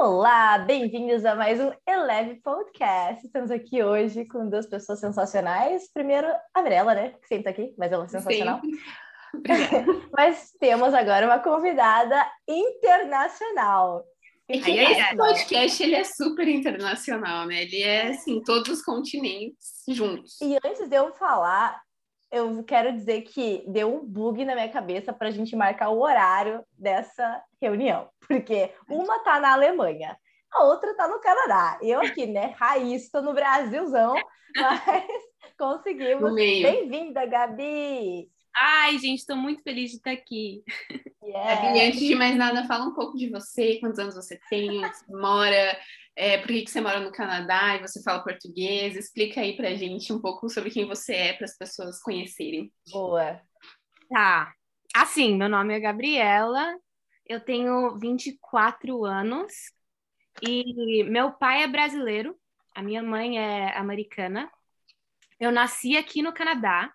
Olá, bem-vindos a mais um Eleve Podcast. Estamos aqui hoje com duas pessoas sensacionais. Primeiro, a Mirella, né? Que sempre tá aqui, mas ela é sensacional. mas temos agora uma convidada internacional. Esse podcast ele é super internacional, né? Ele é assim, todos os continentes juntos. E antes de eu falar, eu quero dizer que deu um bug na minha cabeça para a gente marcar o horário dessa reunião, porque uma tá na Alemanha, a outra tá no Canadá. Eu aqui, né, raiz, estou no Brasilzão, mas conseguimos. Bem-vinda, Gabi! Ai, gente, estou muito feliz de estar aqui. Yeah. Gabi, antes de mais nada, fala um pouco de você, quantos anos você tem, onde você mora, é, por que, que você mora no Canadá e você fala português? Explica aí pra gente um pouco sobre quem você é, para as pessoas conhecerem. Boa. Tá. Assim, meu nome é Gabriela, eu tenho 24 anos e meu pai é brasileiro, a minha mãe é americana. Eu nasci aqui no Canadá,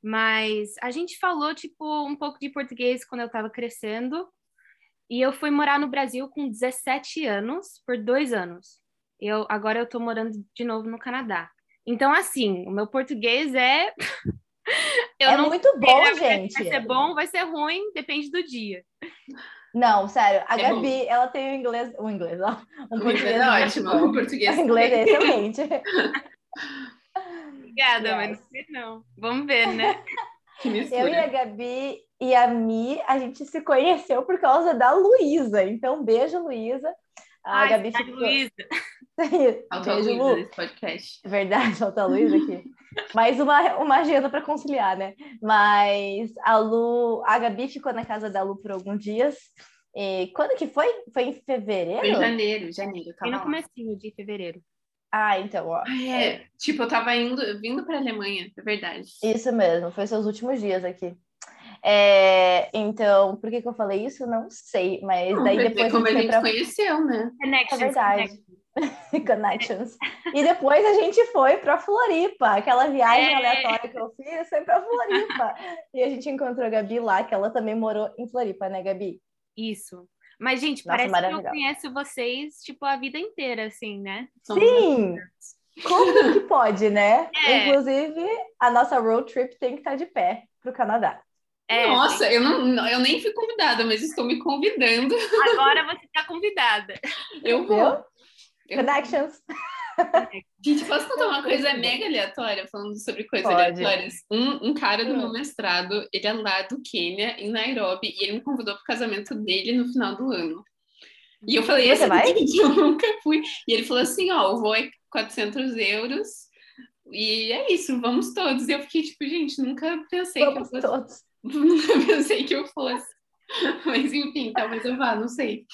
mas a gente falou, tipo, um pouco de português quando eu estava crescendo. E eu fui morar no Brasil com 17 anos, por dois anos. Eu, agora eu tô morando de novo no Canadá. Então, assim, o meu português é. é muito bom, gente. Vai ser bom, vai ser ruim, depende do dia. Não, sério, a é Gabi, bom. ela tem o um inglês, um inglês, ó, um o português é ótimo, o português. O inglês é excelente. Obrigada, yes. mas não sei não. Vamos ver, né? Eu e a Gabi e a Mi, a gente se conheceu por causa da Luísa. Então, beijo, Luísa. A Ai, Gabi ficou... Luísa. Falta beijo, Luísa nesse podcast. Verdade, falta a Luísa aqui. Mais uma, uma agenda para conciliar, né? Mas a Lu, a Gabi ficou na casa da Lu por alguns dias. E quando que foi? Foi em fevereiro? Foi em janeiro, janeiro. Foi no comecinho de fevereiro. Ah, então, ó. é, tipo, eu tava indo, vindo pra Alemanha, é verdade. Isso mesmo, foi seus últimos dias aqui. É, então, por que, que eu falei isso? Não sei, mas Não, daí depois. Como a gente, pra... conheceu, né? Connections. É verdade. Connections. E depois a gente foi para Floripa, aquela viagem é. aleatória que eu fiz, foi para Floripa. e a gente encontrou a Gabi lá, que ela também morou em Floripa, né, Gabi? Isso. Mas, gente, Nossa, parece que eu conheço vocês, tipo, a vida inteira, assim, né? Sim! Como que pode, né? É. Inclusive, a nossa road trip tem que estar tá de pé para o Canadá. É, Nossa, eu, não, eu nem fui convidada, mas estou me convidando. Agora você está convidada. Eu vou. Eu... Connections. Gente, posso contar uma coisa mega aleatória, falando sobre coisas Pode. aleatórias? Um, um cara do meu hum. mestrado, ele é lá do Quênia, em Nairobi, e ele me convidou para o casamento dele no final do ano. E eu falei, Você vai? eu nunca fui. E ele falou assim, ó, o voo é 400 euros, e é isso, vamos todos. E eu fiquei tipo, gente, nunca pensei vamos que eu fosse... todos. Nunca pensei que eu fosse. Mas enfim, talvez eu vá, não sei.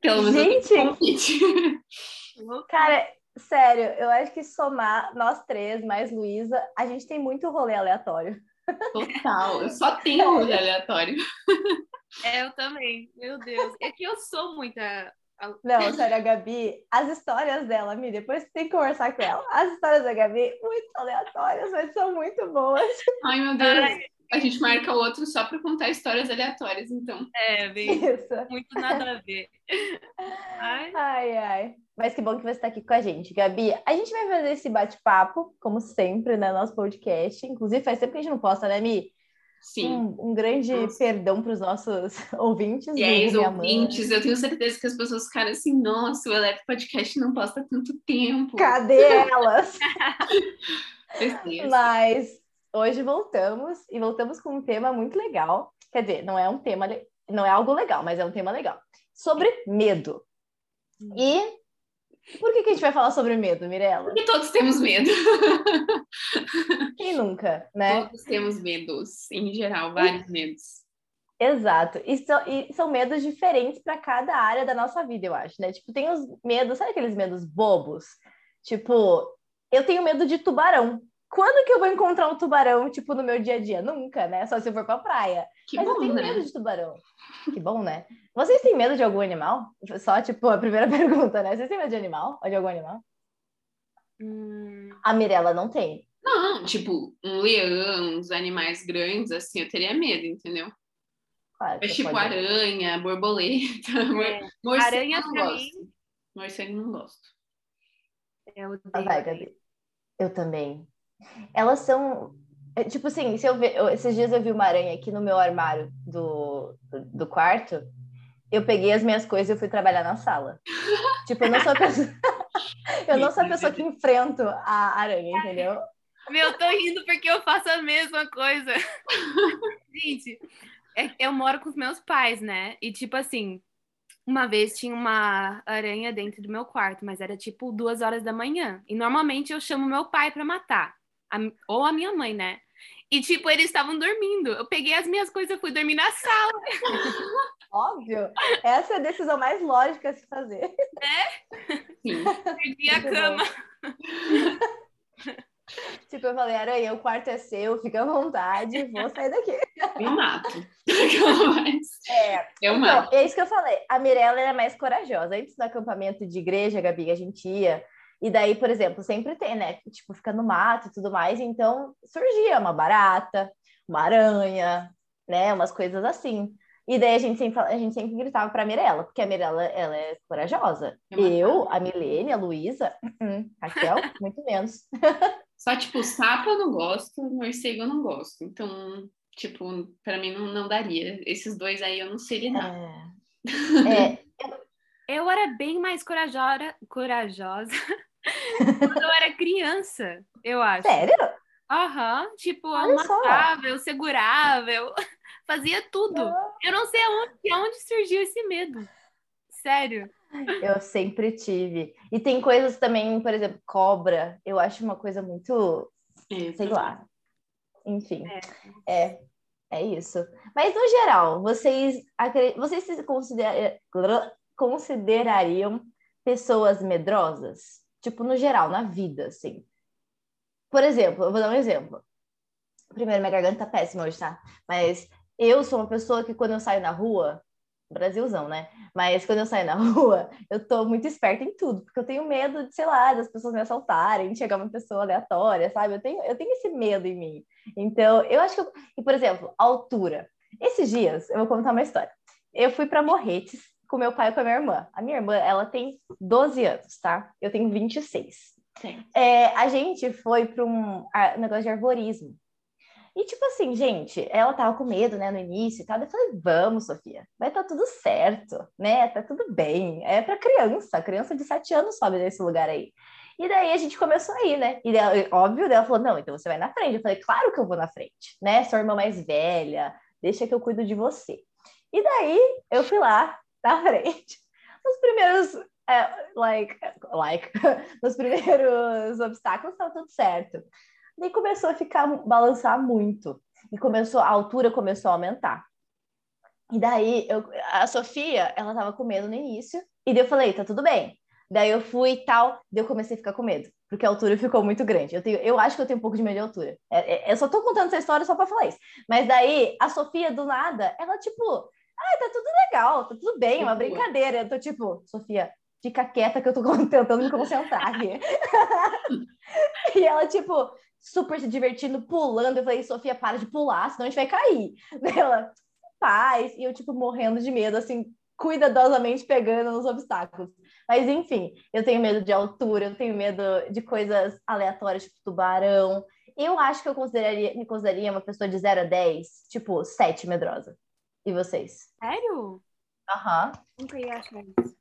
Pelo menos gente, Cara, Sério, eu acho que somar nós três, mais Luísa, a gente tem muito rolê aleatório. Total, eu só tenho rolê aleatório. É, eu também, meu Deus. É que eu sou muita. Não, sério, a Gabi, as histórias dela, Mi, depois você tem que conversar com ela. As histórias da Gabi, muito aleatórias, mas são muito boas. Ai, meu Deus. Ai. A gente marca o outro só para contar histórias aleatórias, então. É, bem, Isso. muito nada a ver. Ai. ai, ai. Mas que bom que você está aqui com a gente, Gabi. A gente vai fazer esse bate-papo, como sempre, né, no nosso podcast. Inclusive, faz tempo que a gente não posta, né, Mi? Sim. Um, um grande Nossa. perdão para os nossos ouvintes. E aí, os ouvintes, eu tenho certeza que as pessoas ficaram assim, nossa, o Eletro Podcast não posta tanto tempo. Cadê elas? Mas hoje voltamos, e voltamos com um tema muito legal. Quer dizer, não é um tema, não é algo legal, mas é um tema legal. Sobre medo. E por que, que a gente vai falar sobre medo, Mirella? Porque todos temos medo. Quem nunca, né? Todos temos medos, em geral, vários e... medos. Exato. E são, e são medos diferentes para cada área da nossa vida, eu acho, né? Tipo, tem os medos, sabe aqueles medos bobos? Tipo, eu tenho medo de tubarão. Quando que eu vou encontrar um tubarão, tipo, no meu dia a dia? Nunca, né? Só se eu for pra praia. Que Mas bom, eu tenho né? medo de tubarão. Que bom, né? Vocês têm medo de algum animal? Só, tipo, a primeira pergunta, né? Vocês têm medo de animal? Ou de algum animal? Hum... A Mirella não tem. Não, tipo, um leão, uns animais grandes, assim, eu teria medo, entendeu? Claro é tipo pode... aranha, borboleta. É. Morcego aranha não gosto. Morcego não gosto. Eu odeio. Vai, Gabi. Eu também. Elas são. É, tipo assim, se eu ver, eu, esses dias eu vi uma aranha aqui no meu armário do, do quarto. Eu peguei as minhas coisas e fui trabalhar na sala. tipo, eu não sou a pessoa. eu não sou a pessoa que enfrento a aranha, entendeu? Meu, tô rindo porque eu faço a mesma coisa. Gente, é, eu moro com os meus pais, né? E tipo assim, uma vez tinha uma aranha dentro do meu quarto, mas era tipo duas horas da manhã. E normalmente eu chamo meu pai para matar, a, ou a minha mãe, né? E tipo, eles estavam dormindo. Eu peguei as minhas coisas e fui dormir na sala. Óbvio. Essa é a decisão mais lógica a se fazer. É? Sim. Perdi a cama. Tipo, eu falei, Aranha, o quarto é seu, fica à vontade, vou sair daqui. Eu mato. é, eu então, mato. É isso que eu falei. A Mirella era mais corajosa. Antes do acampamento de igreja, Gabi, a gente ia. E daí, por exemplo, sempre tem, né? Tipo, fica no mato e tudo mais. Então, surgia uma barata, uma aranha, né? Umas coisas assim. E daí a gente sempre, a gente sempre gritava pra Mirella, porque a Mirella, ela é corajosa. Eu, a Milene, a Luísa, uh -uh, Raquel, muito menos. Só, tipo, sapo eu não gosto, morcego eu não gosto. Então, tipo, para mim não, não daria. Esses dois aí eu não sei lidar. É. é. Eu era bem mais corajosa, corajosa quando eu era criança, eu acho. Sério? Aham, uhum, tipo, segurava, eu fazia tudo. Eu não sei aonde, aonde surgiu esse medo. Sério. Eu sempre tive. E tem coisas também, por exemplo, cobra. Eu acho uma coisa muito, é, sei lá. Enfim, é. é, é isso. Mas no geral, vocês, vocês se consider... considerariam pessoas medrosas? Tipo, no geral, na vida, assim. Por exemplo, eu vou dar um exemplo. Primeiro, minha garganta tá péssima hoje, tá? Mas eu sou uma pessoa que quando eu saio na rua, Brasilzão, né? Mas quando eu saio na rua, eu tô muito esperta em tudo, porque eu tenho medo de, sei lá, das pessoas me assaltarem, chegar uma pessoa aleatória, sabe? Eu tenho, eu tenho esse medo em mim. Então, eu acho que. Eu... E, por exemplo, altura. Esses dias, eu vou contar uma história. Eu fui para Morretes com meu pai e com a minha irmã. A minha irmã, ela tem 12 anos, tá? Eu tenho 26. Sim. É, a gente foi para um, um negócio de arborismo. E tipo assim, gente, ela tava com medo, né, no início e tal. Eu falei, vamos, Sofia, vai estar tá tudo certo, né? Tá tudo bem. É para criança, criança de 7 anos sobe nesse lugar aí. E daí a gente começou a ir, né? E daí, óbvio, ela falou: não, então você vai na frente. Eu falei, claro que eu vou na frente, né? Sua irmã mais velha, deixa que eu cuido de você. E daí eu fui lá na frente. Nos primeiros, é, like, like, nos primeiros obstáculos estava tudo certo. Daí começou a ficar, balançar muito. E começou, a altura começou a aumentar. E daí, eu, a Sofia, ela tava com medo no início. E daí eu falei, tá tudo bem. Daí eu fui e tal, daí eu comecei a ficar com medo, porque a altura ficou muito grande. Eu, tenho, eu acho que eu tenho um pouco de medo de altura. É, é, eu só tô contando essa história só pra falar isso. Mas daí, a Sofia, do nada, ela tipo, ah, tá tudo legal, tá tudo bem, é uma brincadeira. Eu tô tipo, Sofia, fica quieta que eu tô tentando me concentrar aqui. e ela, tipo, super se divertindo, pulando. Eu falei, Sofia, para de pular, senão a gente vai cair. Ela, paz. E eu, tipo, morrendo de medo, assim, cuidadosamente pegando nos obstáculos. Mas, enfim, eu tenho medo de altura, eu tenho medo de coisas aleatórias, tipo tubarão. Eu acho que eu consideraria, me consideraria uma pessoa de 0 a 10, tipo, 7 medrosa. E vocês? Sério? Aham. Uhum. Nunca ia achar isso.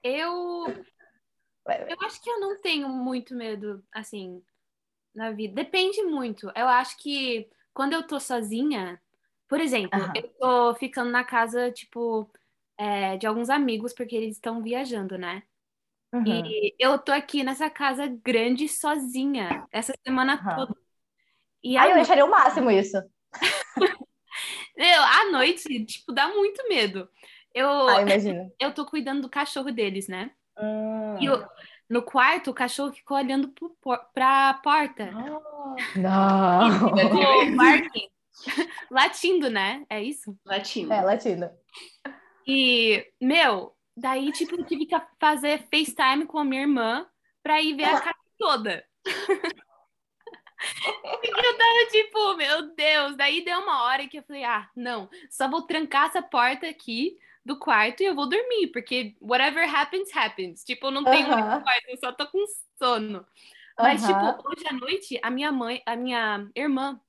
Eu. Eu acho que eu não tenho muito medo, assim, na vida. Depende muito. Eu acho que quando eu tô sozinha, por exemplo, uhum. eu tô ficando na casa, tipo, é, de alguns amigos, porque eles estão viajando, né? Uhum. E eu tô aqui nessa casa grande sozinha, essa semana uhum. toda. E Ai, eu noite... acharia o máximo isso. à noite, tipo, dá muito medo. Eu, ah, imagina. eu tô cuidando do cachorro deles, né? Hum. E eu, no quarto, o cachorro ficou olhando para a porta. Não! Ficou latindo, né? É isso? Latindo. É, latindo. E, meu, daí, tipo, eu tive que fazer FaceTime com a minha irmã para ir ver a casa toda. Eu tava, tipo, meu Deus. Daí deu uma hora que eu falei, ah, não, só vou trancar essa porta aqui do quarto e eu vou dormir, porque whatever happens, happens. Tipo, eu não tenho uh -huh. quarto, eu só tô com sono. Mas, uh -huh. tipo, hoje à noite, a minha mãe, a minha irmã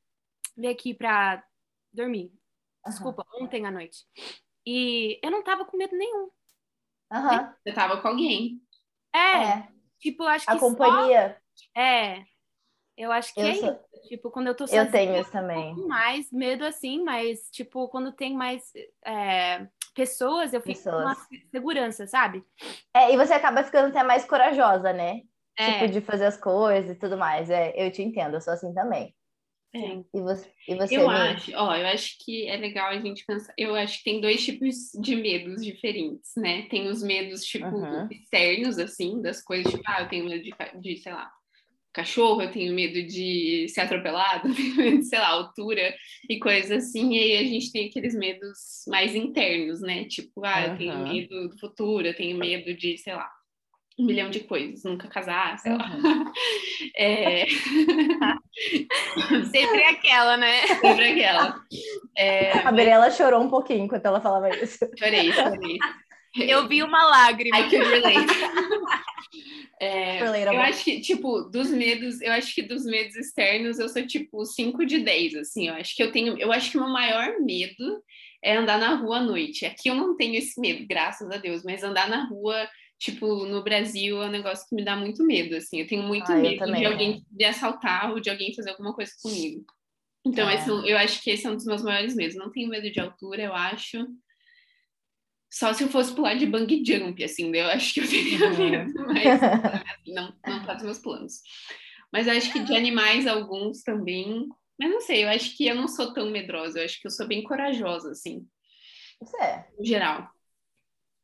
veio aqui pra dormir. Desculpa, uh -huh. ontem à noite. E eu não tava com medo nenhum. Aham. Você tava com alguém. É. é. Tipo, eu acho que. A companhia. Só... É. Eu acho que eu é sou... Tipo, quando eu tô sozinha, eu tenho isso também. Um mais medo assim, mas, tipo, quando tem mais é, pessoas, eu fico pessoas. com uma segurança, sabe? É, e você acaba ficando até mais corajosa, né? É. Tipo, de fazer as coisas e tudo mais. É, eu te entendo, eu sou assim também. É. E você, e você eu acho, ó, eu acho que é legal a gente pensar. Eu acho que tem dois tipos de medos diferentes, né? Tem os medos, tipo, uhum. externos, assim, das coisas, tipo, ah, eu tenho medo de, de, sei lá, cachorro, eu tenho medo de ser atropelado, eu tenho medo de, sei lá, altura e coisas assim. E aí a gente tem aqueles medos mais internos, né? Tipo, ah, eu tenho medo do futuro, eu tenho medo de, sei lá, um milhão de coisas, nunca casar, sei lá. Uhum. É... Sempre aquela, né? Sempre aquela. É... A Berela chorou um pouquinho enquanto ela falava isso. Chorei, chorei. Eu vi uma lágrima. I can relate. É, eu acho que, tipo, dos medos, eu acho que dos medos externos eu sou, tipo, 5 de 10, assim. Eu acho que eu tenho, eu acho que o meu maior medo é andar na rua à noite. Aqui eu não tenho esse medo, graças a Deus, mas andar na rua tipo, no Brasil é um negócio que me dá muito medo, assim. Eu tenho muito ah, medo de alguém me assaltar ou de alguém fazer alguma coisa comigo. Então, é. esse, eu acho que esse é um dos meus maiores medos. Não tenho medo de altura, eu acho. Só se eu fosse pular de bungee jump, assim, eu acho que eu teria uhum. medo, mas assim, não, não tá nos meus planos. Mas eu acho que de animais, alguns também. Mas não sei, eu acho que eu não sou tão medrosa, eu acho que eu sou bem corajosa, assim. Isso é. Em geral.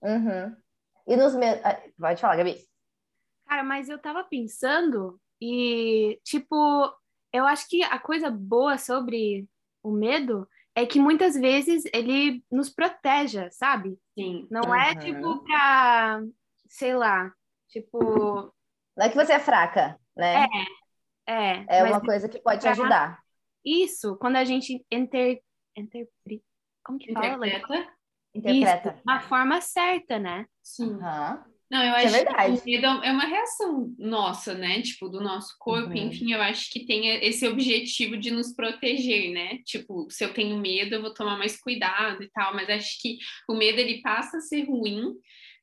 Uhum. E nos meus. Pode falar, Gabi. Cara, mas eu tava pensando e, tipo, eu acho que a coisa boa sobre o medo é que muitas vezes ele nos protege, sabe? Sim. Não é, uhum. é tipo pra, sei lá, tipo. Não é que você é fraca, né? É. É, é uma coisa que pode te ajudar. Isso, quando a gente inter... interpreta. Como que fala? Interpreta. Interpreta. Isso, da forma certa, né? Sim. Uhum. Não, eu Isso acho é verdade. que medo é uma reação nossa, né? Tipo, do nosso corpo. Uhum. Enfim, eu acho que tem esse objetivo de nos proteger, né? Tipo, se eu tenho medo, eu vou tomar mais cuidado e tal. Mas acho que o medo, ele passa a ser ruim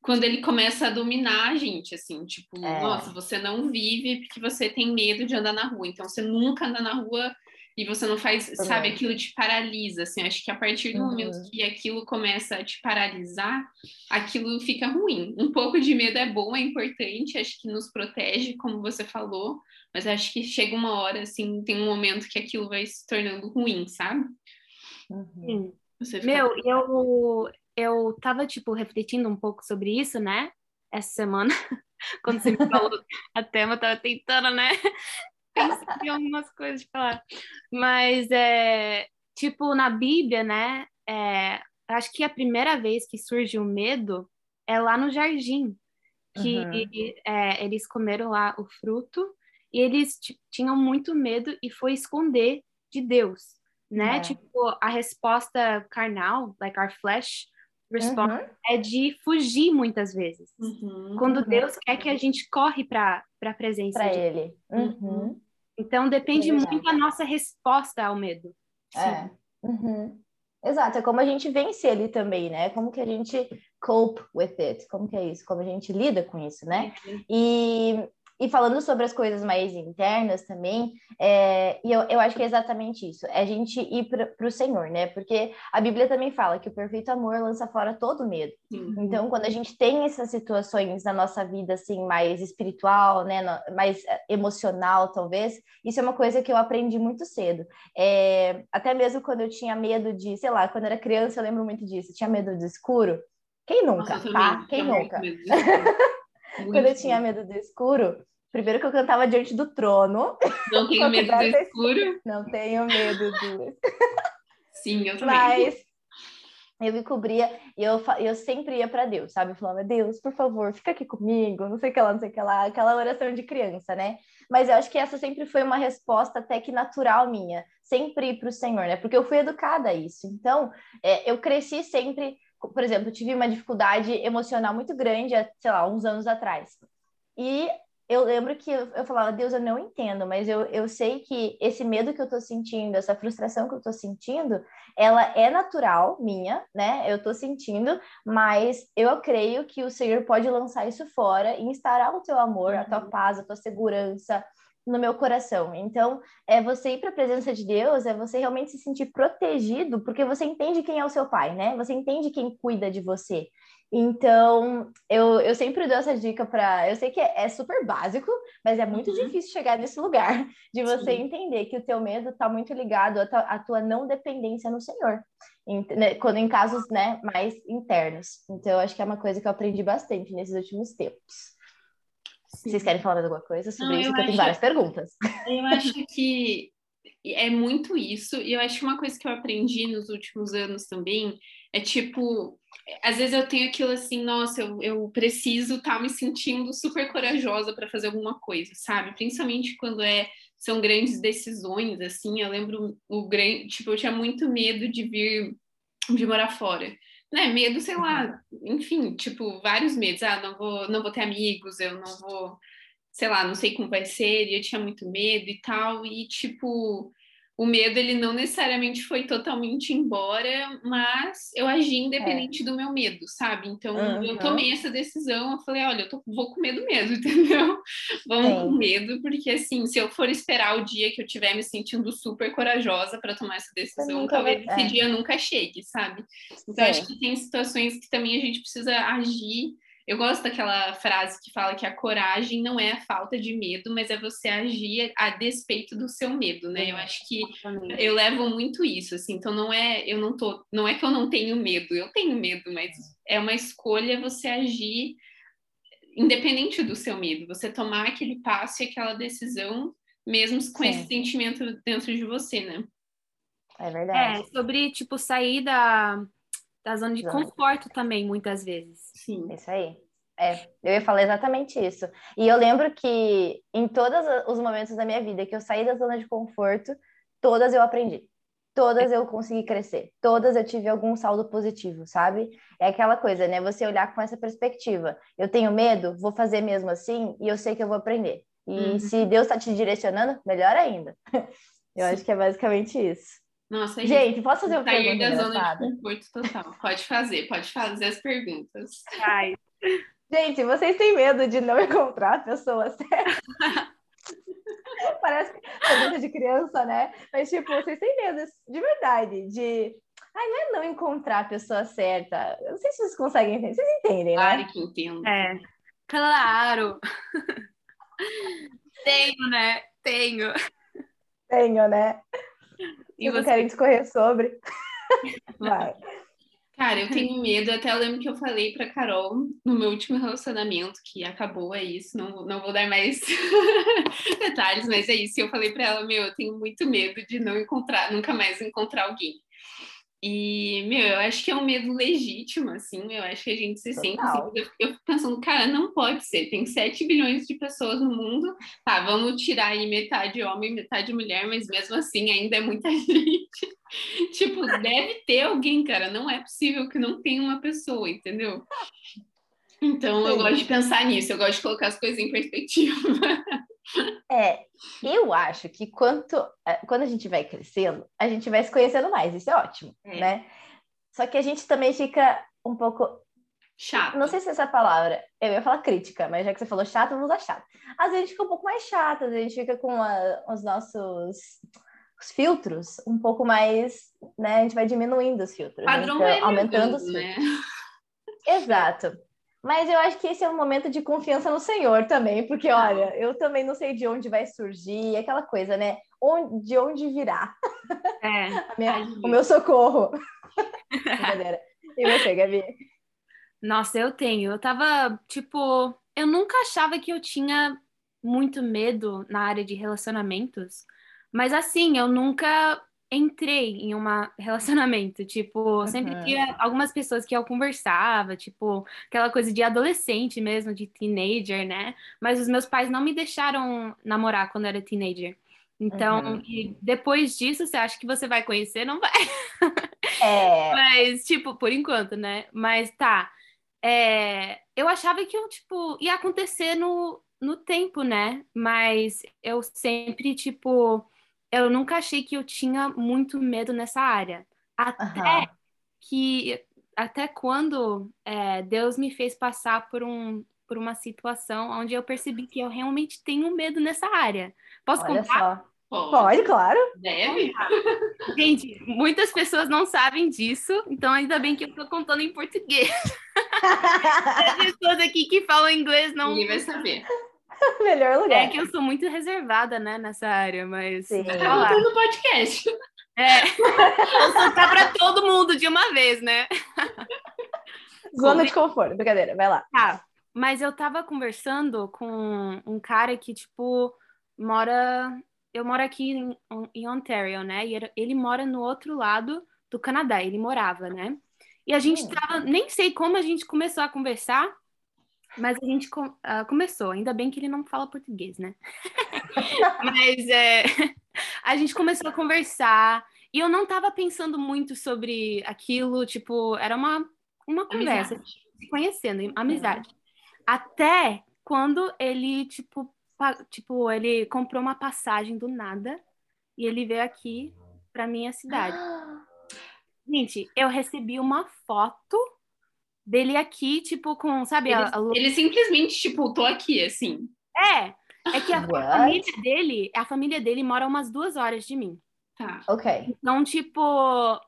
quando ele começa a dominar a gente, assim. Tipo, é. nossa, você não vive porque você tem medo de andar na rua. Então, você nunca anda na rua e você não faz, Também. sabe, aquilo te paralisa, assim, acho que a partir do uhum. momento que aquilo começa a te paralisar, aquilo fica ruim. Um pouco de medo é bom, é importante, acho que nos protege, como você falou, mas acho que chega uma hora, assim, tem um momento que aquilo vai se tornando ruim, sabe? Uhum. Meu, eu, eu tava, tipo, refletindo um pouco sobre isso, né, essa semana, quando você me falou a tema, eu tava tentando, né, pensei em algumas coisas de falar. Mas, é, tipo, na Bíblia, né? É, acho que a primeira vez que surge o medo é lá no jardim, que uhum. é, eles comeram lá o fruto e eles tinham muito medo e foi esconder de Deus, né? É. Tipo, a resposta carnal, like our flesh response, uhum. é de fugir muitas vezes. Uhum. Quando uhum. Deus quer que a gente corre para a presença pra de Ele. Uhum. Então depende é muito da nossa resposta ao medo. É. Uhum. Exato, é como a gente vence ele também, né? Como que a gente cope with it? Como que é isso? Como a gente lida com isso, né? Uhum. E e falando sobre as coisas mais internas também, é, e eu, eu acho que é exatamente isso, é a gente ir para o Senhor, né? Porque a Bíblia também fala que o perfeito amor lança fora todo medo. Então, quando a gente tem essas situações na nossa vida, assim, mais espiritual, né? Mais eh, emocional, talvez, isso é uma coisa que eu aprendi muito cedo. É, até mesmo quando eu tinha medo de, sei lá, quando eu era criança, eu lembro muito disso, tinha medo do escuro. Quem nunca, Nossa, tá? Quem nunca? quando eu tinha medo do escuro, Primeiro que eu cantava diante do trono. Não tenho medo do escuro. Não tenho medo do. Sim, eu também. Mas, eu me cobria e eu, eu sempre ia para Deus, sabe? Falando, Deus, por favor, fica aqui comigo, não sei o que lá, não sei o que lá, aquela oração de criança, né? Mas eu acho que essa sempre foi uma resposta até que natural minha, sempre ir para o Senhor, né? Porque eu fui educada a isso. Então, é, eu cresci sempre, por exemplo, eu tive uma dificuldade emocional muito grande, sei lá, uns anos atrás. E eu lembro que eu, falava, Deus, eu não entendo, mas eu, eu sei que esse medo que eu tô sentindo, essa frustração que eu tô sentindo, ela é natural, minha, né? Eu tô sentindo, mas eu creio que o Senhor pode lançar isso fora e instaurar o teu amor, a tua uhum. paz, a tua segurança, no meu coração. Então, é você ir para a presença de Deus, é você realmente se sentir protegido, porque você entende quem é o seu pai, né? Você entende quem cuida de você. Então, eu, eu sempre dou essa dica para. Eu sei que é, é, super básico, mas é muito uhum. difícil chegar nesse lugar de você Sim. entender que o teu medo está muito ligado à tua, à tua, não dependência no Senhor, em, né, quando em casos né, mais internos. Então, eu acho que é uma coisa que eu aprendi bastante nesses últimos tempos. Sim. Vocês querem falar de alguma coisa sobre não, isso? Eu, eu tenho várias perguntas. Eu acho que é muito isso, e eu acho que uma coisa que eu aprendi nos últimos anos também é tipo, às vezes eu tenho aquilo assim, nossa, eu, eu preciso estar tá me sentindo super corajosa para fazer alguma coisa, sabe? Principalmente quando é são grandes decisões, assim, eu lembro o grande, tipo, eu tinha muito medo de vir de morar fora né, medo, sei lá, uhum. enfim, tipo, vários medos. Ah, não vou, não vou ter amigos, eu não vou, sei lá, não sei como vai ser, e eu tinha muito medo e tal, e tipo, o medo ele não necessariamente foi totalmente embora, mas eu agi independente é. do meu medo, sabe? Então uhum. eu tomei essa decisão, eu falei, olha, eu tô, vou com medo mesmo, entendeu? Vamos Sim. com medo, porque assim, se eu for esperar o dia que eu estiver me sentindo super corajosa para tomar essa decisão, talvez esse é. dia nunca chegue, sabe? Então Sim. acho que tem situações que também a gente precisa agir eu gosto daquela frase que fala que a coragem não é a falta de medo, mas é você agir a despeito do seu medo, né? Eu acho que eu levo muito isso, assim. Então não é, eu não tô, não é que eu não tenho medo, eu tenho medo, mas é uma escolha você agir independente do seu medo, você tomar aquele passo e aquela decisão, mesmo com Sim. esse sentimento dentro de você, né? É verdade. É, sobre, tipo, sair da, da zona de conforto também, muitas vezes. Sim. Isso aí. É, eu ia falar exatamente isso. E eu lembro que em todos os momentos da minha vida que eu saí da zona de conforto, todas eu aprendi. Todas eu consegui crescer. Todas eu tive algum saldo positivo, sabe? É aquela coisa, né? Você olhar com essa perspectiva. Eu tenho medo, vou fazer mesmo assim e eu sei que eu vou aprender. E uhum. se Deus está te direcionando, melhor ainda. Eu Sim. acho que é basicamente isso. Nossa, gente, posso fazer uma sair pergunta da zona de conforto total. Pode fazer, pode fazer as perguntas. Ai. Gente, vocês têm medo de não encontrar a pessoa certa? Parece pergunta de criança, né? Mas, tipo, vocês têm medo de verdade de. Ai, não é não encontrar a pessoa certa. Eu não sei se vocês conseguem entender. Vocês entendem, né? Claro que entendo. É. Claro. Tenho, né? Tenho. Tenho, né? E você... querem discorrer sobre? Vai. Cara, eu tenho medo, até eu lembro que eu falei pra Carol no meu último relacionamento, que acabou, é isso, não, não vou dar mais detalhes, mas é isso. E eu falei pra ela, meu, eu tenho muito medo de não encontrar, nunca mais encontrar alguém. E, meu, eu acho que é um medo legítimo, assim, eu acho que a gente se sente assim, eu, eu fico pensando, cara, não pode ser, tem 7 bilhões de pessoas no mundo, tá, vamos tirar aí metade homem, metade mulher, mas mesmo assim ainda é muita gente. tipo, deve ter alguém, cara, não é possível que não tenha uma pessoa, entendeu? Então, Sim. eu gosto de pensar nisso, eu gosto de colocar as coisas em perspectiva. É, eu acho que quanto, é, quando a gente vai crescendo, a gente vai se conhecendo mais, isso é ótimo, é. né? Só que a gente também fica um pouco. Chato. Não sei se essa palavra, eu ia falar crítica, mas já que você falou chato, vamos usar chato. Às vezes a gente fica um pouco mais chato, às vezes a gente fica com a, os nossos os filtros um pouco mais, né? A gente vai diminuindo os filtros, Padrão então, aumentando os filtros. Né? Exato. Mas eu acho que esse é um momento de confiança no Senhor também, porque olha, eu também não sei de onde vai surgir, aquela coisa, né? Onde, de onde virá é, minha, o meu socorro. e você, Gabi? Nossa, eu tenho. Eu tava, tipo, eu nunca achava que eu tinha muito medo na área de relacionamentos, mas assim, eu nunca entrei em um relacionamento, tipo, sempre Uhum. tinha algumas pessoas que eu conversava, tipo, aquela coisa de adolescente mesmo, de teenager, né? Mas os meus pais não me deixaram namorar quando eu era teenager. Então, Uhum. depois disso, você acha que você vai conhecer? Não vai. É. Mas, tipo, por enquanto, né? Mas tá. É, eu achava que eu, tipo, ia acontecer no, no tempo, né? Mas eu sempre, tipo, eu nunca achei que eu tinha muito medo nessa área. Até Aham. que, até quando é, Deus me fez passar por um, por uma situação onde eu percebi que eu realmente tenho medo nessa área. Posso Olha contar? só. Pode, Pode, claro. deve. Gente, muitas pessoas não sabem disso, então ainda bem que eu tô contando em português. As pessoas aqui que falam inglês não. Ninguém vai saber. Melhor lugar. É que eu sou muito reservada, né, nessa área, mas. Sim. Tá no podcast. É. Vou soltar pra todo mundo de uma vez, né? Zona de conforto. Brincadeira, vai lá. Tá. Mas eu tava conversando com um cara que, tipo, mora. Eu moro aqui em, em Ontario, né? E ele mora no outro lado do Canadá. Ele morava, né? E a gente Hum. tava. Nem sei como a gente começou a conversar, mas a gente com- ah, começou. Ainda bem que ele não fala português, né? mas é, a gente começou a conversar. E eu não tava pensando muito sobre aquilo. Tipo, era uma, uma conversa Amizade. se conhecendo, amizade. Até quando ele, tipo, tipo, ele comprou uma passagem do nada e ele veio aqui pra minha cidade. Gente, eu recebi uma foto dele aqui, tipo, com, sabe, a, a lu- Ele simplesmente, tipo, tô aqui, assim. É, é que a, a What? família dele, a família dele mora umas duas horas de mim. Tá. Ok. Então, tipo,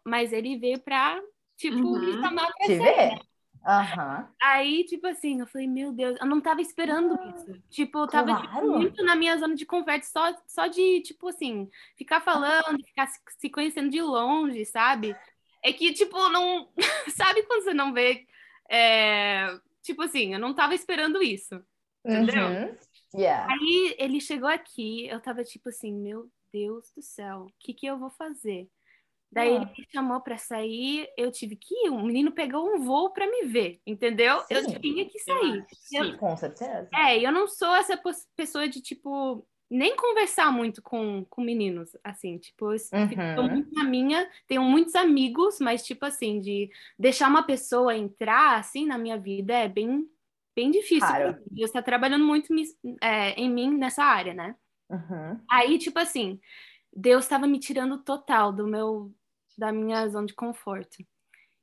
mas ele veio pra, tipo, Uhum. me chamar pra Te ser, ver? Aham. Aí, tipo assim, eu falei, meu Deus, eu não tava esperando isso. Tipo, eu tava tipo, Claro. muito na minha zona de conversa, só, só de, tipo assim, ficar falando, ficar se conhecendo de longe, sabe? É que, tipo, não. Sabe quando você não vê. É, Tipo assim, eu não tava esperando isso. Entendeu? Uhum. Yeah. Aí ele chegou aqui, eu tava tipo assim, meu Deus do céu, o que que eu vou fazer? Daí Ah. ele me chamou pra sair, eu tive que ir, o menino pegou um voo pra me ver, entendeu? Eu Sim. tinha que Eu sair. sim. Com certeza. É, eu não sou essa pessoa de, tipo, nem conversar muito com, com meninos, assim, tipo, eu Uhum. muito na minha, tenho muitos amigos, mas, tipo assim, de deixar uma pessoa entrar, assim, na minha vida é bem, bem difícil. Pra mim. Deus tá trabalhando muito é, em mim nessa área, né? Uhum. Aí, tipo assim, Deus estava me tirando total do meu, da minha zona de conforto.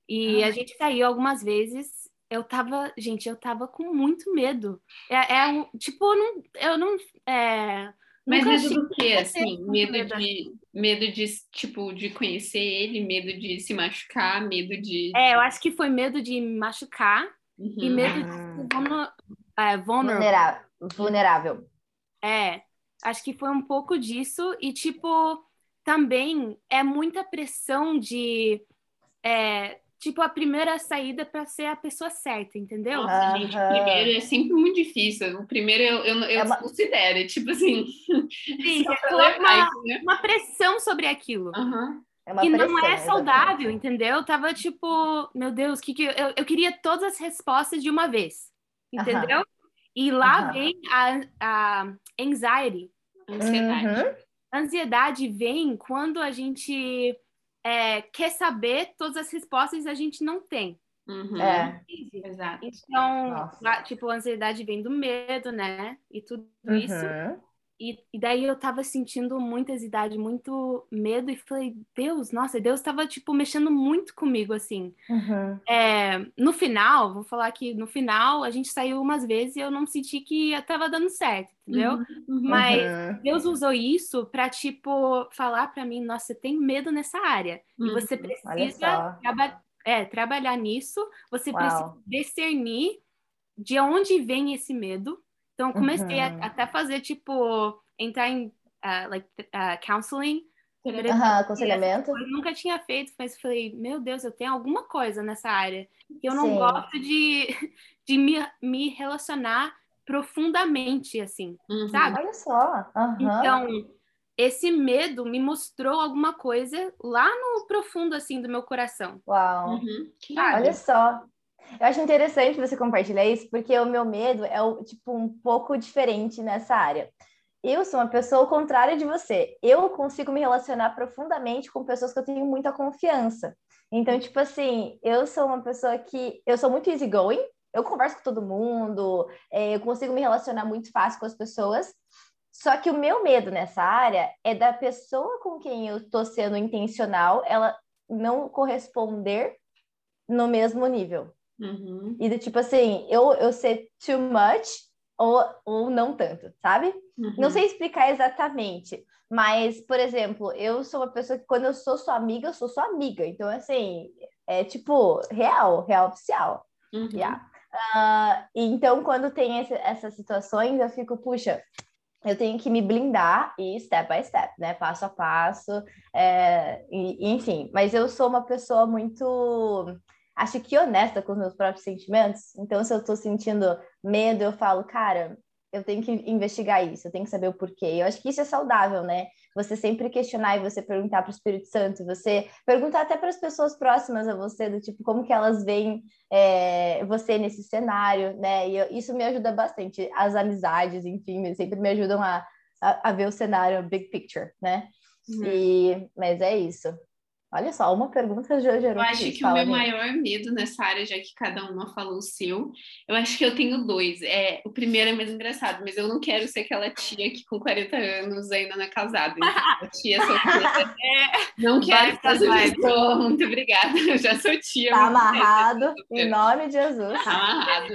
E Ah. a gente saiu algumas vezes. Eu tava, gente, eu tava com muito medo. É, é um, tipo, eu não, eu não, é, Mas medo do quê, que assim? Medo medo de, medo de, tipo, de conhecer ele, medo de se machucar, medo de... É, eu acho que foi medo de me machucar e Uhum. medo de Hum. ser vulner- é. Vulnerável. Vulnerável. É, acho que foi um pouco disso e tipo também é muita pressão de é, tipo a primeira saída para ser a pessoa certa, entendeu? Nossa, gente, o primeiro é sempre muito difícil. O primeiro eu, eu, eu É uma- desconsidero, é tipo assim... Sim, coloca levar, uma, entendeu? uma pressão sobre aquilo. Aham. É que não é exatamente. saudável, entendeu? Eu tava tipo, meu Deus, que que eu, eu, queria todas as respostas de uma vez, entendeu? E lá vem a, a anxiety, Ansiedade. Uhum. ansiedade vem quando a gente é, quer saber todas as respostas e a gente não tem. Uhum. É. Exato. Então, Nossa. tipo, a ansiedade vem do medo, né? E tudo isso. E, e daí eu tava sentindo muita ansiedade, muito medo, e falei, Deus, nossa, Deus tava, tipo, mexendo muito comigo, assim. Uhum. É, no final, vou falar que no final a gente saiu umas vezes e eu não senti que tava dando certo, entendeu? Uhum. Mas Uhum. Deus usou isso pra, tipo, falar pra mim, nossa, você tem medo nessa área. E Uhum. você precisa traba- é, trabalhar nisso, você Uau. precisa discernir de onde vem esse medo. Então, eu comecei Uhum. a, até fazer, tipo, entrar em ah, like, ah, counseling. Aham, aconselhamento. Eu nunca tinha feito, mas falei, meu Deus, eu tenho alguma coisa nessa área. que Eu não Sim. gosto de, de me, me relacionar profundamente, assim, Uhum. sabe? Olha só. Aham. Então, esse medo me mostrou alguma coisa lá no profundo, assim, do meu coração. Uau! Uhum. Olha só. Eu acho interessante você compartilhar isso, porque o meu medo é, tipo, um pouco diferente nessa área. Eu sou uma pessoa ao contrário de você. Eu consigo me relacionar profundamente com pessoas que eu tenho muita confiança. Então, tipo assim, eu sou uma pessoa que... Eu sou muito easygoing, eu converso com todo mundo, é, eu consigo me relacionar muito fácil com as pessoas. Só que o meu medo nessa área é da pessoa com quem eu tô sendo intencional, ela não corresponder no mesmo nível. Uhum. E do tipo assim, eu, eu ser too much ou, ou não tanto, sabe? Uhum. Não sei explicar exatamente, mas, por exemplo, eu sou uma pessoa que quando eu sou sua amiga, eu sou sua amiga. Então, assim, é tipo, real, real oficial. Uhum. Yeah. Uh, então, quando tem esse, essas situações, eu fico, puxa, eu tenho que me blindar e step by step, né? Passo a passo, é, e, enfim. Mas eu sou uma pessoa muito acho que honesta com os meus próprios sentimentos. Então, se eu estou sentindo medo, eu falo, cara, eu tenho que investigar isso, eu tenho que saber o porquê. Eu acho que isso é saudável, né? Você sempre questionar e você perguntar para o Espírito Santo, você perguntar até para as pessoas próximas a você, do tipo, como que elas veem é, você nesse cenário, né? E eu, isso me ajuda bastante. As amizades, enfim, sempre me ajudam a, a, a ver o cenário, big picture, né? Uhum. E, mas é isso. Olha só, uma pergunta já gerou. Eu acho que o meu maior medo nessa área, já que cada uma falou o seu, eu acho que eu tenho dois. É, o primeiro é mais engraçado, mas eu não quero ser aquela tia que com 40 anos ainda não é casada. Então, a tia solteira. é, não quero fazer isso. Muito obrigada. Eu já sou tia. Tá amarrado, em nome de Jesus. Tá amarrado.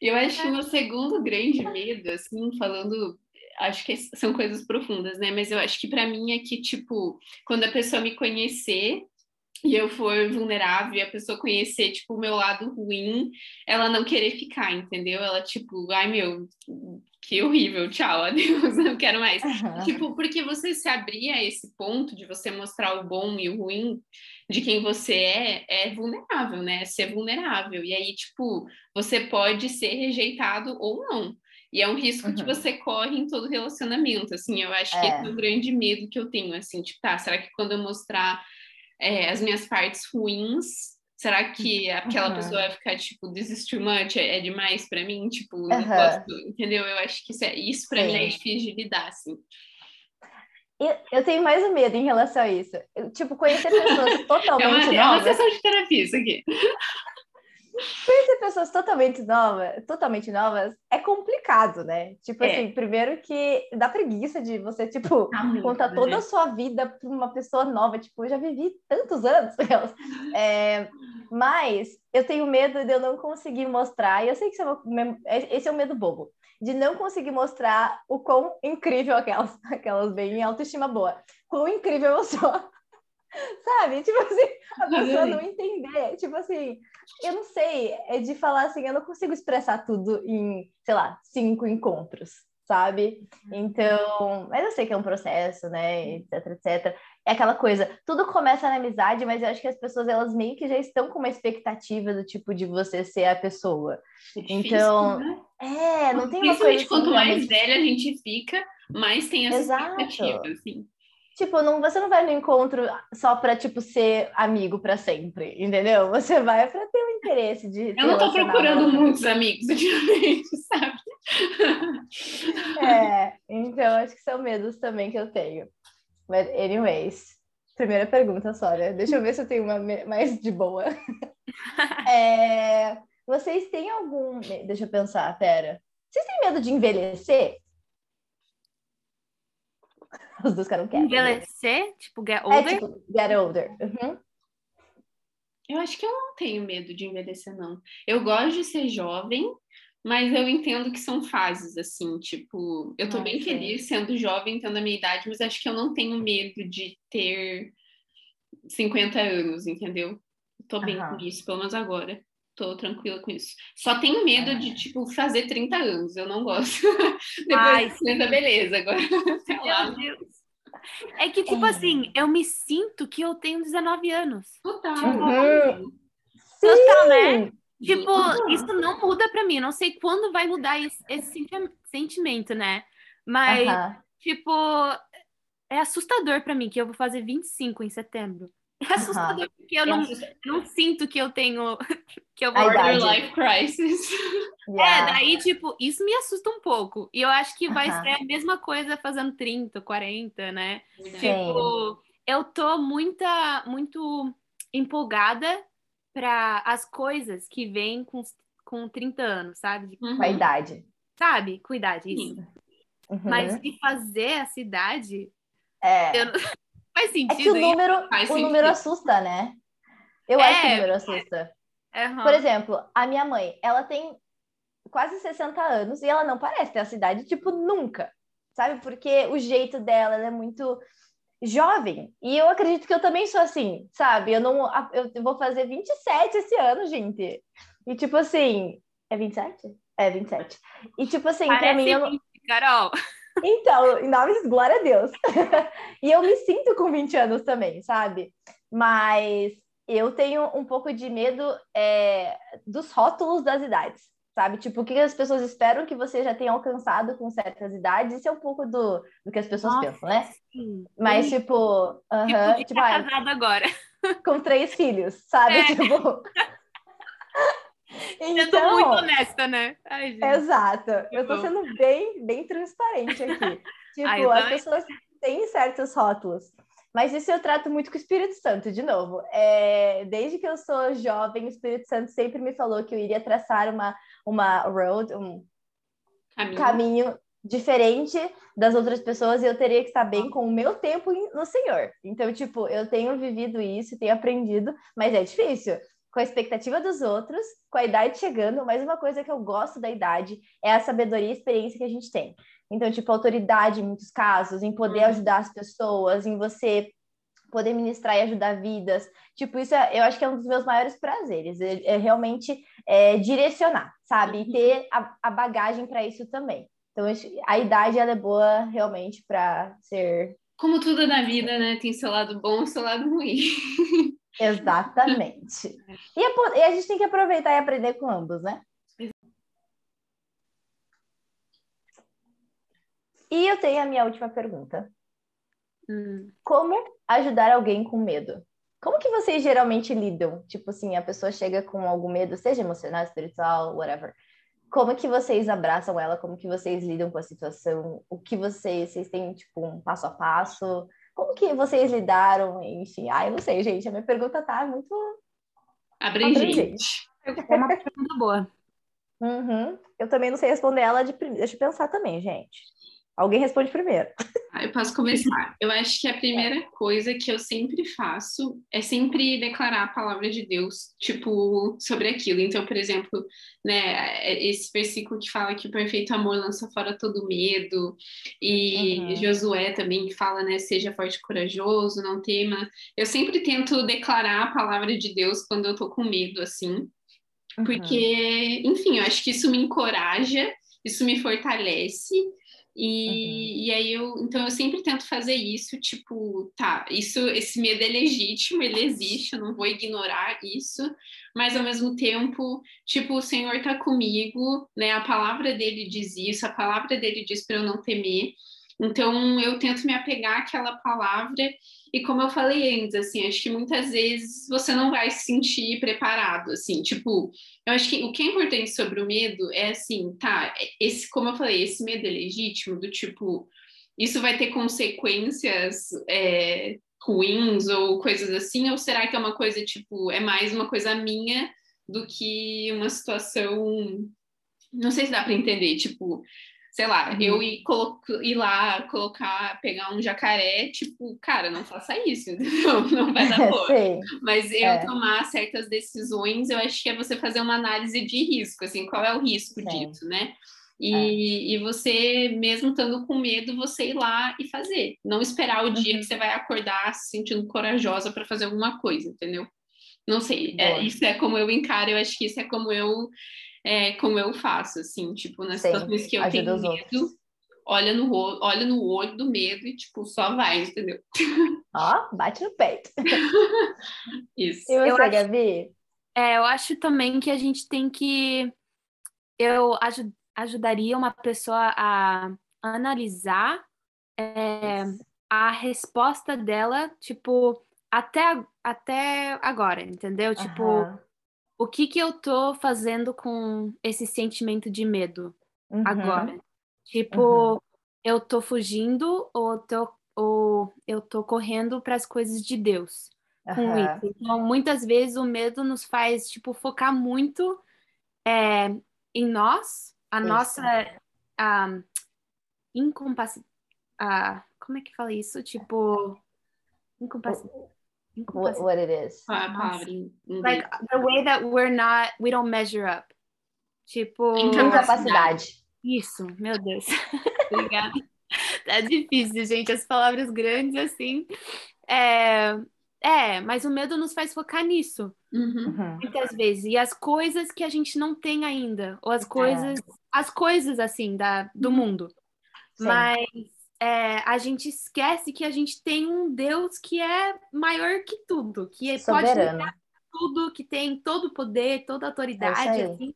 Eu acho que o meu segundo grande medo, assim, falando acho que são coisas profundas, né? Mas eu acho que para mim é que, tipo, quando a pessoa me conhecer e eu for vulnerável e a pessoa conhecer, tipo, o meu lado ruim, ela não querer ficar, entendeu? Ela, tipo, ai meu, que horrível, tchau, adeus, não quero mais. Uhum. Tipo, porque você se abrir a esse ponto de você mostrar o bom e o ruim de quem você é, é vulnerável, né? É ser vulnerável. E aí, tipo, você pode ser rejeitado ou não. E é um risco uhum. que você corre em todo relacionamento, assim, eu acho é. que esse é o grande medo que eu tenho, assim, tipo, tá, será que quando eu mostrar é, as minhas partes ruins, será que aquela uhum. pessoa vai ficar, tipo, this is too much, é, é demais para mim, tipo, uhum. posso, entendeu? Eu acho que isso, é, isso para mim é difícil de lidar, assim. Eu, eu tenho mais um medo em relação a isso. Eu, tipo, conhecer pessoas totalmente é uma, novas... É uma sessão de terapia isso aqui. Conhecer pessoas totalmente novas, totalmente novas é complicado, né? Tipo é. assim, primeiro que dá preguiça de você, tipo, contar toda né? a sua vida para uma pessoa nova. Tipo, eu já vivi tantos anos. É, mas eu tenho medo de eu não conseguir mostrar, e eu sei que é esse é o medo bobo, de não conseguir mostrar o quão incrível aquelas, aquelas bem em autoestima boa, quão incrível eu sou. Sabe? Tipo assim, a pessoa não entender. Tipo assim, eu não sei, é de falar assim, eu não consigo expressar tudo em, sei lá, cinco encontros, sabe? Então, mas eu sei que é um processo, né, etc, etc. É aquela coisa, tudo começa na amizade, mas eu acho que as pessoas, elas meio que já estão com uma expectativa do tipo de você ser a pessoa. É difícil, então, né? é, não tem uma coisa... Assim, quanto mais velha a gente fica, mais tem essa Exato. expectativa, assim. Tipo, não, você não vai no encontro só pra, tipo, ser amigo pra sempre, entendeu? Você vai pra ter um interesse de... Eu não tô procurando muitos amigos ultimamente, sabe? É, então acho que são medos também que eu tenho. But anyways, primeira pergunta, Sória. Deixa eu ver se eu tenho uma mais de boa. É, vocês têm algum... Deixa eu pensar, pera. Vocês têm medo de envelhecer? Os dois ficaram quietos. Envelhecer? Tipo, get é, older? É, tipo, get older. Uhum. Eu acho que eu não tenho medo de envelhecer, não. Eu gosto de ser jovem, mas eu entendo que são fases, assim, tipo, eu tô ah, bem sim. feliz sendo jovem, tendo a minha idade, mas acho que eu não tenho medo de ter 50 anos, entendeu? Tô bem uhum. com isso, pelo menos agora tô tranquila com isso. Só tenho medo de, tipo, fazer 30 anos. Eu não gosto. Depois Ai, 30, beleza. Agora, sei lá. É que, tipo é. assim, eu me sinto que eu tenho 19 anos. Total. Uhum. Total, né? Tipo, uhum. isso não muda pra mim. Não sei quando vai mudar esse, esse sentimento, né? Mas, uhum. tipo, é assustador para mim que eu vou fazer 25 em setembro. É assustador uhum. porque eu não, não sinto que eu tenho que eu vou life crisis. Yeah. É, daí tipo, isso me assusta um pouco. E eu acho que vai uhum. ser a mesma coisa fazendo 30, 40, né? Sim. Tipo, eu tô muita muito empolgada para as coisas que vêm com, com 30 anos, sabe? Uhum. Com a idade. Sabe? Com idade, isso. Uhum. Mas de fazer a cidade. É. Eu... Faz sentido. É que o número, o número assusta, né? Eu é, acho que o número assusta. Uhum. Por exemplo, a minha mãe, ela tem quase 60 anos e ela não parece ter a cidade, tipo, nunca. Sabe? Porque o jeito dela, ela é muito jovem. E eu acredito que eu também sou assim, sabe? Eu não eu vou fazer 27 esse ano, gente. E tipo assim, é 27? É 27. E tipo assim, pra mim eu não... Carol. Então, em nome de glória a Deus. e eu me sinto com 20 anos também, sabe? Mas eu tenho um pouco de medo é, dos rótulos das idades sabe? Tipo, o que as pessoas esperam que você já tenha alcançado com certas idades, isso é um pouco do, do que as pessoas Nossa, pensam, né? Sim. Mas, sim. tipo, uh -huh, tipo, tipo casada agora. Com três filhos, sabe? É. Tipo. Então, sendo muito honesta, né? Ai, exato. Eu tô sendo bem, bem transparente aqui. Tipo, Ai, as pessoas têm certos rótulos. Mas isso eu trato muito com o Espírito Santo, de novo. É, desde que eu sou jovem, o Espírito Santo sempre me falou que eu iria traçar uma, uma road, um caminho. caminho diferente das outras pessoas e eu teria que estar bem com o meu tempo no Senhor. Então, tipo, eu tenho vivido isso, tenho aprendido, mas é difícil. Com a expectativa dos outros, com a idade chegando, mas uma coisa que eu gosto da idade é a sabedoria e experiência que a gente tem. Então, tipo, autoridade em muitos casos, em poder uhum. ajudar as pessoas, em você poder ministrar e ajudar vidas. Tipo, isso é, eu acho que é um dos meus maiores prazeres, é, é realmente é, direcionar, sabe? E uhum. ter a, a bagagem para isso também. Então, a idade, ela é boa realmente para ser... Como tudo na vida, né? Tem seu lado bom e seu lado ruim. Exatamente. E a, e a gente tem que aproveitar e aprender com ambos, né? E eu tenho a minha última pergunta. Hum. Como ajudar alguém com medo? Como que vocês geralmente lidam? Tipo assim, a pessoa chega com algum medo, seja emocional, espiritual, whatever. Como que vocês abraçam ela? Como que vocês lidam com a situação? O que vocês, vocês têm, tipo, um passo a passo? Como que vocês lidaram? Enfim, ai, não sei, gente. A minha pergunta tá muito abrangente. É uma pergunta boa. Uhum. Eu também não sei responder ela de primeira. Deixa eu pensar também, gente. Alguém responde primeiro. Ah, eu posso começar. Eu acho que a primeira coisa que eu sempre faço é sempre declarar a palavra de Deus, tipo, sobre aquilo. Então, por exemplo, né, esse versículo que fala que o perfeito amor lança fora todo medo, e uhum. Josué também que fala, né, seja forte e corajoso, não tema. Eu sempre tento declarar a palavra de Deus quando eu tô com medo, assim, porque, uhum. enfim, eu acho que isso me encoraja, isso me fortalece, e, uhum. e aí eu, então eu sempre tento fazer isso, tipo, tá, isso, esse medo é legítimo, ele existe, eu não vou ignorar isso, mas ao mesmo tempo, tipo, o Senhor tá comigo, né? A palavra dele diz isso, a palavra dele diz para eu não temer. Então eu tento me apegar àquela palavra. E como eu falei antes, assim, acho que muitas vezes você não vai se sentir preparado, assim, tipo, eu acho que o que é importante sobre o medo é assim, tá, esse, como eu falei, esse medo é legítimo, do tipo, isso vai ter consequências é, ruins ou coisas assim, ou será que é uma coisa, tipo, é mais uma coisa minha do que uma situação. Não sei se dá para entender, tipo, sei lá, uhum. eu ir, ir lá, colocar, pegar um jacaré, tipo, cara, não faça isso, entendeu? Não vai dar boa. Mas eu é. tomar certas decisões, eu acho que é você fazer uma análise de risco, assim, qual é o risco Sim. disso, né? E, é. e você, mesmo estando com medo, você ir lá e fazer. Não esperar o dia uhum. que você vai acordar se sentindo corajosa para fazer alguma coisa, entendeu? Não sei, é, isso é como eu encaro, eu acho que isso é como eu é, como eu faço, assim, tipo, nas Sim, situações que eu tenho medo, olha no, olha no olho do medo e, tipo, só vai, entendeu? Ó, bate no peito. Isso. E você, eu acho, Gabi? É, eu acho também que a gente tem que. Eu aj ajudaria uma pessoa a analisar é, a resposta dela, tipo, até, até agora, entendeu? Tipo, Aham. O que que eu tô fazendo com esse sentimento de medo Uhum. agora? Tipo, Uhum. eu tô fugindo ou, tô, ou eu tô correndo para as coisas de Deus com Aham. isso. Então, muitas vezes o medo nos faz, tipo, focar muito é, em nós, a Isso. nossa um, incapacidade. como é que fala isso? Tipo, incapacidade. What, what it is. É inglês? Like the way that we're not, we don't measure up. Tipo, Incapacidade. isso, meu Deus. Obrigada. Tá difícil, gente, as palavras grandes assim. É, é, mas o medo nos faz focar nisso, Uhum. Uhum. muitas vezes. E as coisas que a gente não tem ainda, ou as coisas, as coisas assim da, do mundo. Sim. Mas é, a gente esquece que a gente tem um Deus que é maior que tudo, que pode Soberano. tudo, que tem todo o poder, toda a É autoridade, aí. assim.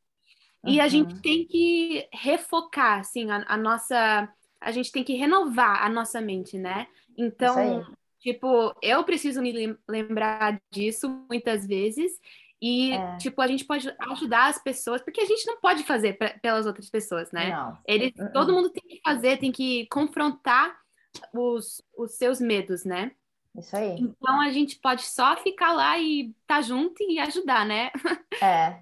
E a Uhum. gente tem que refocar, assim, a, a nossa... A gente tem que renovar a nossa mente, né? Então, tipo, eu preciso me lem- lembrar disso muitas vezes. E, É. tipo, a gente pode ajudar as pessoas, porque a gente não pode fazer pe- pelas outras pessoas, né? Não. Eles, Uh-uh. todo mundo tem que fazer, tem que confrontar os, os seus medos, né? Isso aí. Então a gente pode só ficar lá e tá junto e ajudar, né? É.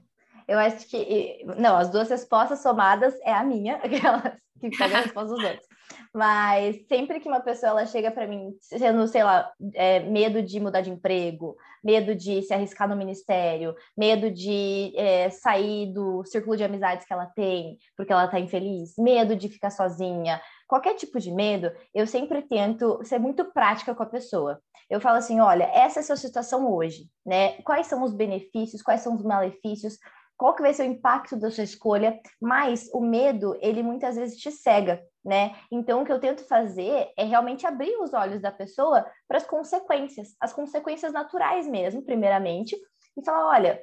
Eu acho que. Não, as duas respostas somadas é a minha, aquelas que pegam a resposta dos outros. Mas sempre que uma pessoa ela chega para mim, sendo, sei lá, é, medo de mudar de emprego, medo de se arriscar no ministério, medo de é, sair do círculo de amizades que ela tem, porque ela tá infeliz, medo de ficar sozinha, qualquer tipo de medo, eu sempre tento ser muito prática com a pessoa. Eu falo assim, olha, essa é a sua situação hoje, né? Quais são os benefícios, quais são os malefícios, qual que vai ser o impacto da sua escolha, mas o medo, ele muitas vezes te cega, né? Então, o que eu tento fazer é realmente abrir os olhos da pessoa para as consequências, as consequências naturais mesmo, primeiramente, e falar, olha,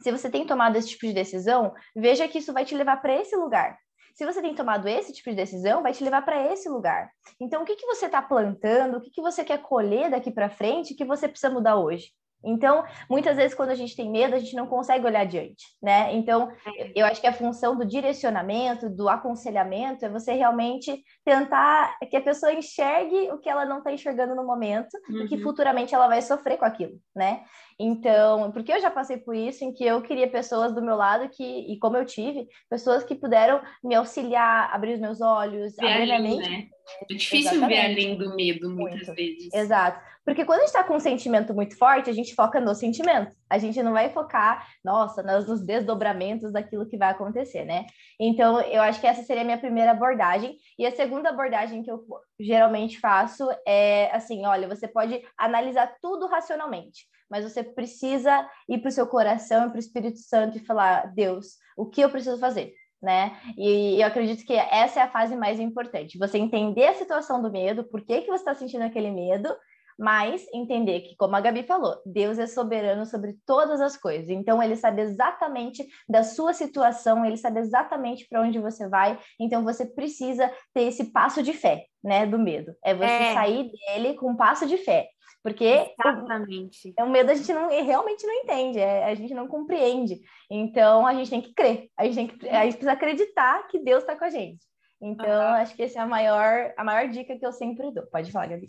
se você tem tomado esse tipo de decisão, veja que isso vai te levar para esse lugar. Se você tem tomado esse tipo de decisão, vai te levar para esse lugar. Então, o que, que você está plantando, o que, que você quer colher daqui para frente, que você precisa mudar hoje? Então, muitas vezes, quando a gente tem medo, a gente não consegue olhar adiante, né? Então, eu acho que a função do direcionamento, do aconselhamento, é você realmente tentar que a pessoa enxergue o que ela não está enxergando no momento e que Uhum. futuramente ela vai sofrer com aquilo, né? Então, porque eu já passei por isso, em que eu queria pessoas do meu lado que, e como eu tive, pessoas que puderam me auxiliar, abrir os meus olhos, Ver abrir minha além, mente. né? É difícil ver Exatamente. além do medo, muitas Muito. vezes. Exato. Porque quando a gente está com um sentimento muito forte, a gente foca no sentimento. A gente não vai focar, nossa, nos, nos desdobramentos daquilo que vai acontecer, né? Então, eu acho que essa seria a minha primeira abordagem. E a segunda abordagem que eu geralmente faço é assim: olha, você pode analisar tudo racionalmente, mas você precisa ir para o seu coração e para o Espírito Santo e falar: Deus, o que eu preciso fazer? Né? E eu acredito que essa é a fase mais importante. Você entender a situação do medo, por que, que você está sentindo aquele medo, mas entender que, como a Gabi falou, Deus é soberano sobre todas as coisas. Então, ele sabe exatamente da sua situação, ele sabe exatamente para onde você vai. Então, você precisa ter esse passo de fé, né, do medo. É você É. sair dele com um passo de fé. Porque o, Exatamente. é um medo a gente não realmente não entende, é, a gente não compreende. Então a gente tem que crer, a gente, tem que, a gente precisa acreditar que Deus está com a gente. Então Aham. acho que essa é a maior, a maior dica que eu sempre dou. Pode falar, Gabi.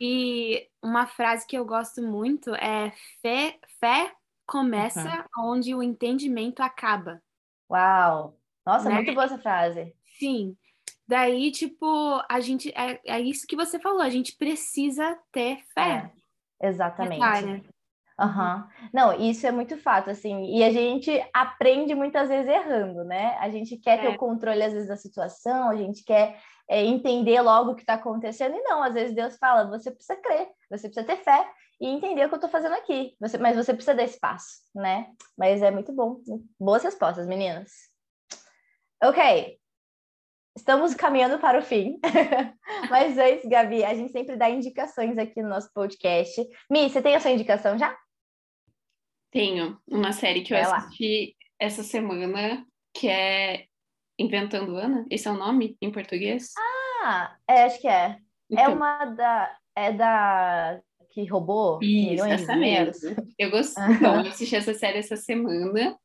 E uma frase que eu gosto muito é fé, fé começa onde o entendimento acaba. Uau! Nossa, Né? muito boa essa frase. Sim. Daí, tipo, a gente é, é isso que você falou, a gente precisa ter fé. É, exatamente. área. Aham. Não, isso é muito fato, assim, e a gente aprende muitas vezes errando, né? A gente quer ter É. o controle, às vezes, da situação, a gente quer é, entender logo o que está acontecendo, e não, às vezes Deus fala, você precisa crer, você precisa ter fé e entender o que eu estou fazendo aqui, você, mas você precisa desse passo, né? Mas é muito bom. Boas respostas, meninas. Ok. Estamos caminhando para o fim. Mas antes, Gabi, a gente sempre dá indicações aqui no nosso podcast. Mi, você tem a sua indicação já? Tenho uma série que eu Vai lá. assisti essa semana, que é Inventando Ana. Esse é o nome em português? Ah, é, acho que é. É então. É uma da. É da. Que roubou Isso, essa mesmo. Eu gostei. Então, eu assisti essa série essa semana.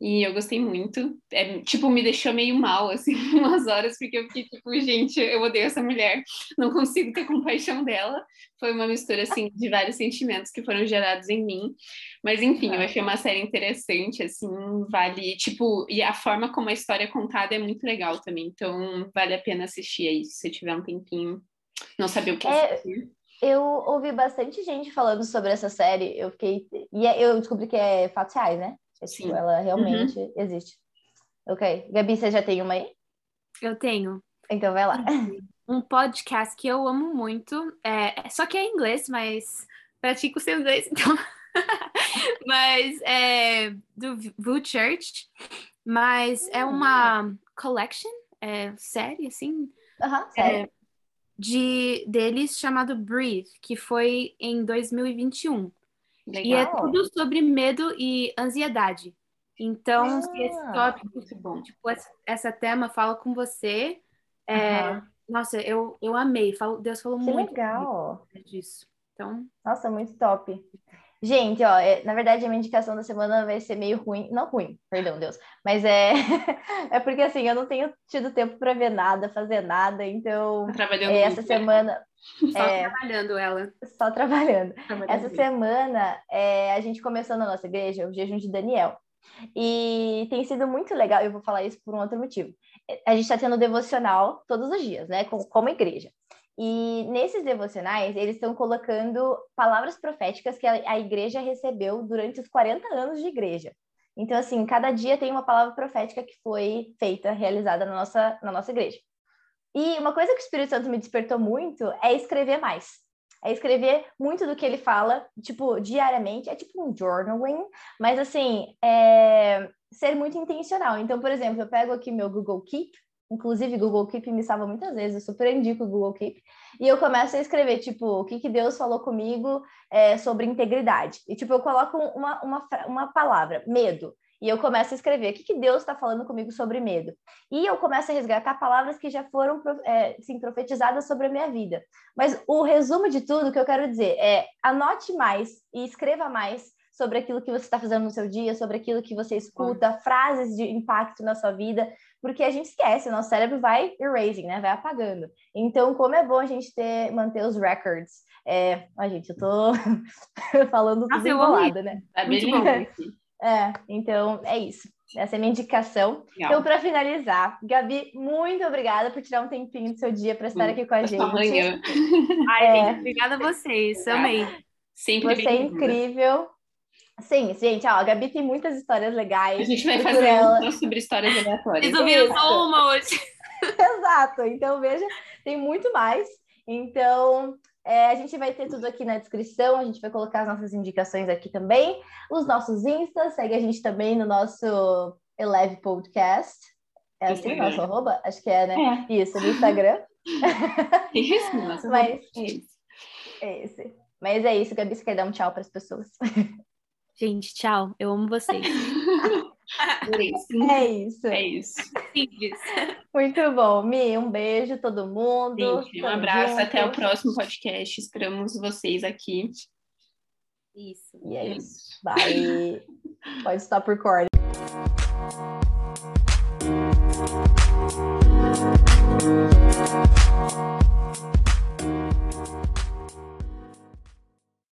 E eu gostei muito. É, tipo, me deixou meio mal, assim, umas horas, porque eu fiquei tipo, gente, eu odeio essa mulher, não consigo ter compaixão dela. Foi uma mistura, assim, de vários sentimentos que foram gerados em mim. Mas, enfim, eu achei uma série interessante, assim, vale, tipo, e a forma como a história é contada é muito legal também. Então, vale a pena assistir aí, se você tiver um tempinho. Não saber o que é... assistir. Eu ouvi bastante gente falando sobre essa série. Eu fiquei. E é, eu descobri que é fatos reais, né? É, tipo, ela realmente uhum. existe. Ok. Gabi, você já tem uma aí? Eu tenho. Então vai lá. Um podcast que eu amo muito. É, só que é em inglês, mas pratico o seu inglês, então. mas é do Vue Church. Mas é uma collection, é, série, assim. Uhum, série. É, de, deles chamado Breathe, que foi em 2021. Legal. E é tudo sobre medo e ansiedade. Então, ah, se esse tópico, tipo, essa, essa, tema fala com você, é, nossa, eu, eu amei. Deus falou que muito legal. disso. Então, nossa, muito top. Gente, ó, é, na verdade a minha indicação da semana vai ser meio ruim, não ruim, perdão, Deus, mas é é porque assim, eu não tenho tido tempo para ver nada, fazer nada, então tá trabalhando é, essa semana só é, trabalhando ela. Só trabalhando. trabalhando essa semana é, a gente começou na nossa igreja o jejum de Daniel. E tem sido muito legal, eu vou falar isso por um outro motivo. A gente está tendo devocional todos os dias, né? Como, como igreja. E nesses devocionais, eles estão colocando palavras proféticas que a, igreja recebeu durante os 40 anos de igreja. Então, assim, cada dia tem uma palavra profética que foi feita, realizada na nossa, na nossa igreja. E uma coisa que o Espírito Santo me despertou muito é escrever mais. É escrever muito do que ele fala, tipo, diariamente. É tipo um journaling, mas assim, é ser muito intencional. Então, por exemplo, eu pego aqui meu Google Keep, Inclusive, Google Keep me salva muitas vezes, eu super indico o Google Keep. E eu começo a escrever, tipo, o que, que Deus falou comigo é, sobre integridade. E, tipo, eu coloco uma, uma, uma palavra, medo. E eu começo a escrever o que, que Deus está falando comigo sobre medo. E eu começo a resgatar palavras que já foram é, sim, profetizadas sobre a minha vida. Mas o resumo de tudo que eu quero dizer é anote mais e escreva mais sobre aquilo que você está fazendo no seu dia, sobre aquilo que você escuta, frases de impacto na sua vida, porque a gente esquece, o nosso cérebro vai erasing, né? Vai apagando. Então, como é bom a gente ter, manter os records. É, a gente, eu tô falando tudo enrolada, né? Tá bem. É, então é isso. Essa é a minha indicação. Legal. Então, para finalizar, Gabi, muito obrigada por tirar um tempinho do seu dia para estar aqui com a gente. Amanhã. Ai, é. obrigada a vocês, amei. Sempre Você é incrível. Sim, gente, ó, a Gabi tem muitas histórias legais. A gente vai fazer ela... um sobre histórias aleatórias. Resolvi só uma hoje. Exato, então veja, tem muito mais. Então, é, a gente vai ter tudo aqui na descrição, a gente vai colocar as nossas indicações aqui também, os nossos instas, segue a gente também no nosso Eleve Podcast. É assim o nosso arroba? Acho que é, né? É. Isso, no Instagram. Isso, nossa. Mas, é isso. É esse. Mas é isso, Gabi, você quer dar um tchau para as pessoas? Gente, tchau. Eu amo vocês. É isso. É isso. Simples. Muito bom. Mi, um beijo todo mundo. Gente, um abraço. Até o próximo podcast. Esperamos vocês aqui. Isso. E é isso. Vai. Bye. Pode estar por corda.